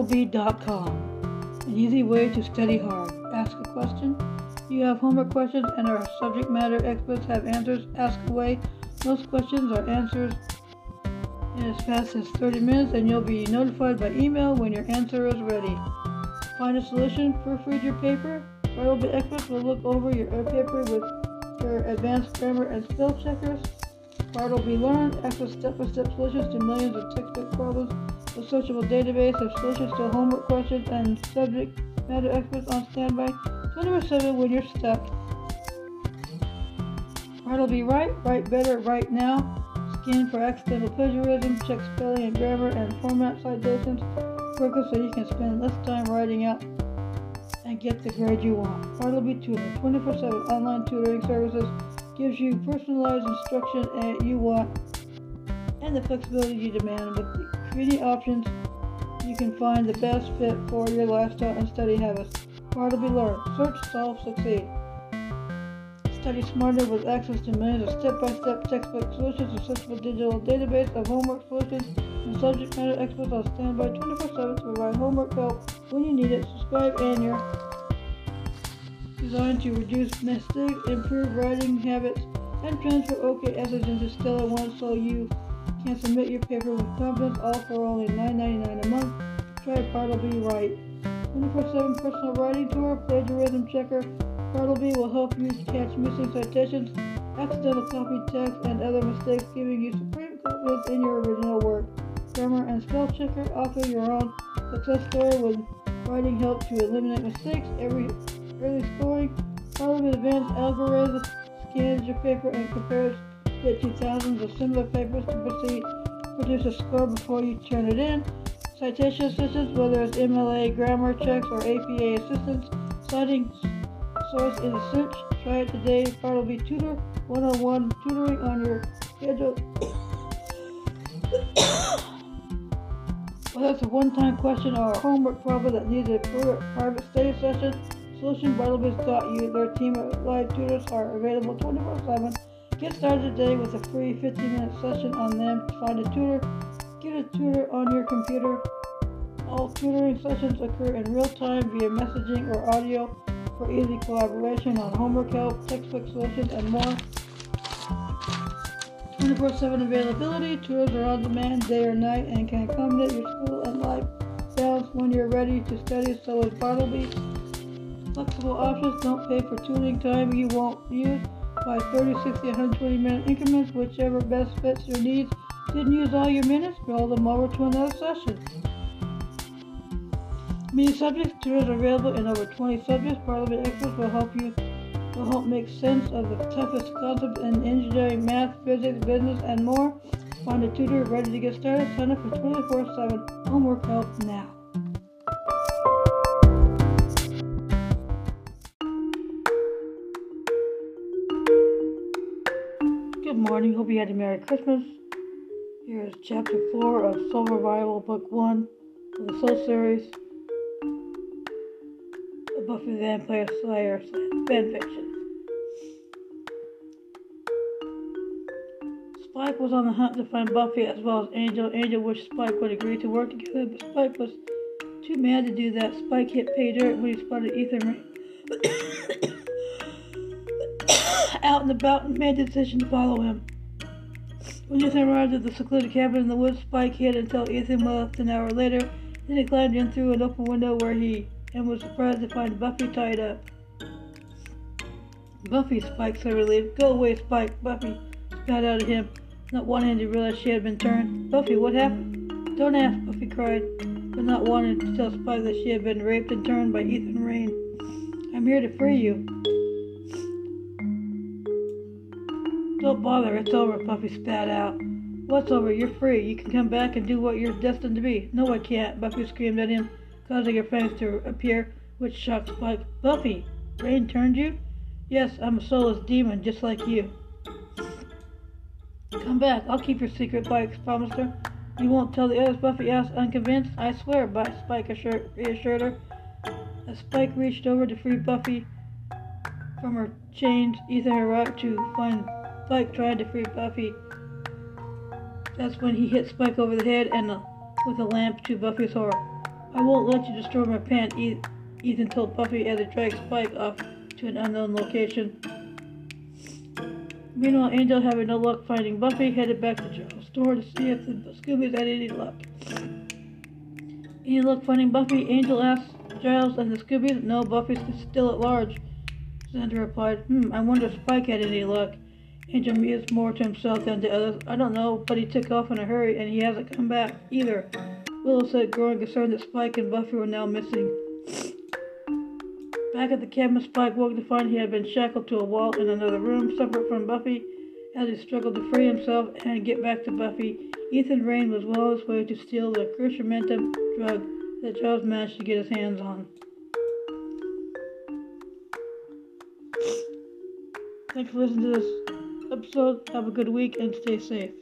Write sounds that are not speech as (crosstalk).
Bartleby.com. An easy way to study hard. Ask a question. You have homework questions and our subject matter experts have answers. Ask away. Most questions are answered in as fast as 30 minutes and you'll be notified by email when your answer is ready. Find a solution, proofread your paper. Bartleby experts will look over your paper with their advanced grammar and spell checkers. Bartleby Learn access step-by-step solutions to millions of textbook problems, a searchable database of solutions to homework questions, and subject matter experts on standby 24/7 when you're stuck. Right'll be right, write better, write now. Scan for accidental plagiarism, check spelling and grammar, and format citations quicker so you can spend less time writing out and get the grade you want. Bartleby Tutor, 24/7 online tutoring services gives you personalized instruction that you want and the flexibility you demand. With the creating options, you can find the best fit for your lifestyle and study habits. Bartleby Learn. Search, solve, succeed. Study smarter with access to millions of step-by-step textbook solutions, a searchable digital database of homework solutions, and subject matter experts on standby 24/7 to provide homework help when you need it. Subscribe and your designed to reduce mistakes, improve writing habits, and transfer OK essays into Stellar One so you can submit your paper with confidence, all for only $9.99 a month. Try Bartleby Write. 24-7 personal writing tour, plagiarism checker. Bartleby will help you catch missing citations, accidental copy text, and other mistakes, giving you supreme confidence in your original work. Grammar and spell checker. Author your own success story with writing help to eliminate mistakes. Every early scoring. Bartleby advanced algorithm scans your paper and compares it to of similar papers to proceed produce a score before you turn it in. Citation assistance, whether it's MLA grammar checks or APA assistance, citing source in a search. Try it today. Bartleby Tutor, one-on-one oh tutoring on your schedule. Whether it's a one-time question or a homework problem that needs a private study session, Solution Bartleby's taught you their team of live tutors are available 24-7. Get started today with a free 15-minute session on them. Find a tutor. Get a tutor on your computer. All tutoring sessions occur in real time via messaging or audio for easy collaboration on homework help, textbook solutions, and more. 24-7 availability. Tutors are on demand day or night and can accommodate your school and life balance when you're ready to study. So is Bartleby. Flexible options don't pay for tutoring time you won't use by 30, 60, 120 minute increments, whichever best fits your needs. Didn't use all your minutes? Roll them over to another session. Many subjects, tutors are available in over 20 subjects. Bartleby experts will help you will help make sense of the toughest concepts in engineering, math, physics, business, and more. Find a tutor ready to get started. Sign up for 24-7 homework help now. Good morning. Hope you had a Merry Christmas. Here is Chapter 4 of Soul Revival, Book 1 of the Soul Series of Buffy the Vampire Slayer fan fiction. Spike was on the hunt to find Buffy as well as Angel. Angel wished Spike would agree to work together, but Spike was too mad to do that. Spike hit pay dirt when he spotted Ethan (coughs) (coughs) (coughs) out and about and made the decision to follow him. When Ethan arrived at the secluded cabin in the woods, Spike hid until Ethan left an hour later. Then he climbed in through an open window where he and was surprised to find Buffy tied up. Buffy, Spike said relieved. Go away, Spike. Buffy spat out at him, not wanting to realize she had been turned. Buffy, what happened? Don't ask, Buffy cried, but not wanting to tell Spike that she had been raped and turned by Ethan Rayne. I'm here to free you. Don't bother, it's over, Buffy spat out. What's over? You're free. You can come back and do what you're destined to be. No, I can't, Buffy screamed at him, causing her fangs to appear, which shocked Spike. Buffy, Rayne turned you? Yes, I'm a soulless demon, just like you. Come back. I'll keep your secret, Spike promised her. You won't tell the others, Buffy asked, unconvinced. I swear, but Spike assured, reassured her. As Spike reached over to free Buffy from her chains, Ethan arrived to find Spike tried to free Buffy. That's when he hit Spike over the head and uh, with a lamp to Buffy's horror. I won't let you destroy my pen, Ethan told Buffy as he dragged Spike off to an unknown location. Meanwhile, Angel, having no luck finding Buffy, headed back to Giles' store to see if the Scoobies had any luck. Any luck finding Buffy? Angel asked Giles and the Scoobies. No, Buffy's still at large. Xander replied, Hmm, I wonder if Spike had any luck. Angel mused more to himself than to others. I don't know, but he took off in a hurry and he hasn't come back either. Willow said, growing concerned that Spike and Buffy were now missing. Back at the cabin, Spike woke to find he had been shackled to a wall in another room, separate from Buffy. As he struggled to free himself and get back to Buffy, Ethan Rayne was well on his way to steal the cruciamentum drug that Giles managed to get his hands on. Thanks for listening to this episode. Have a good week and stay safe.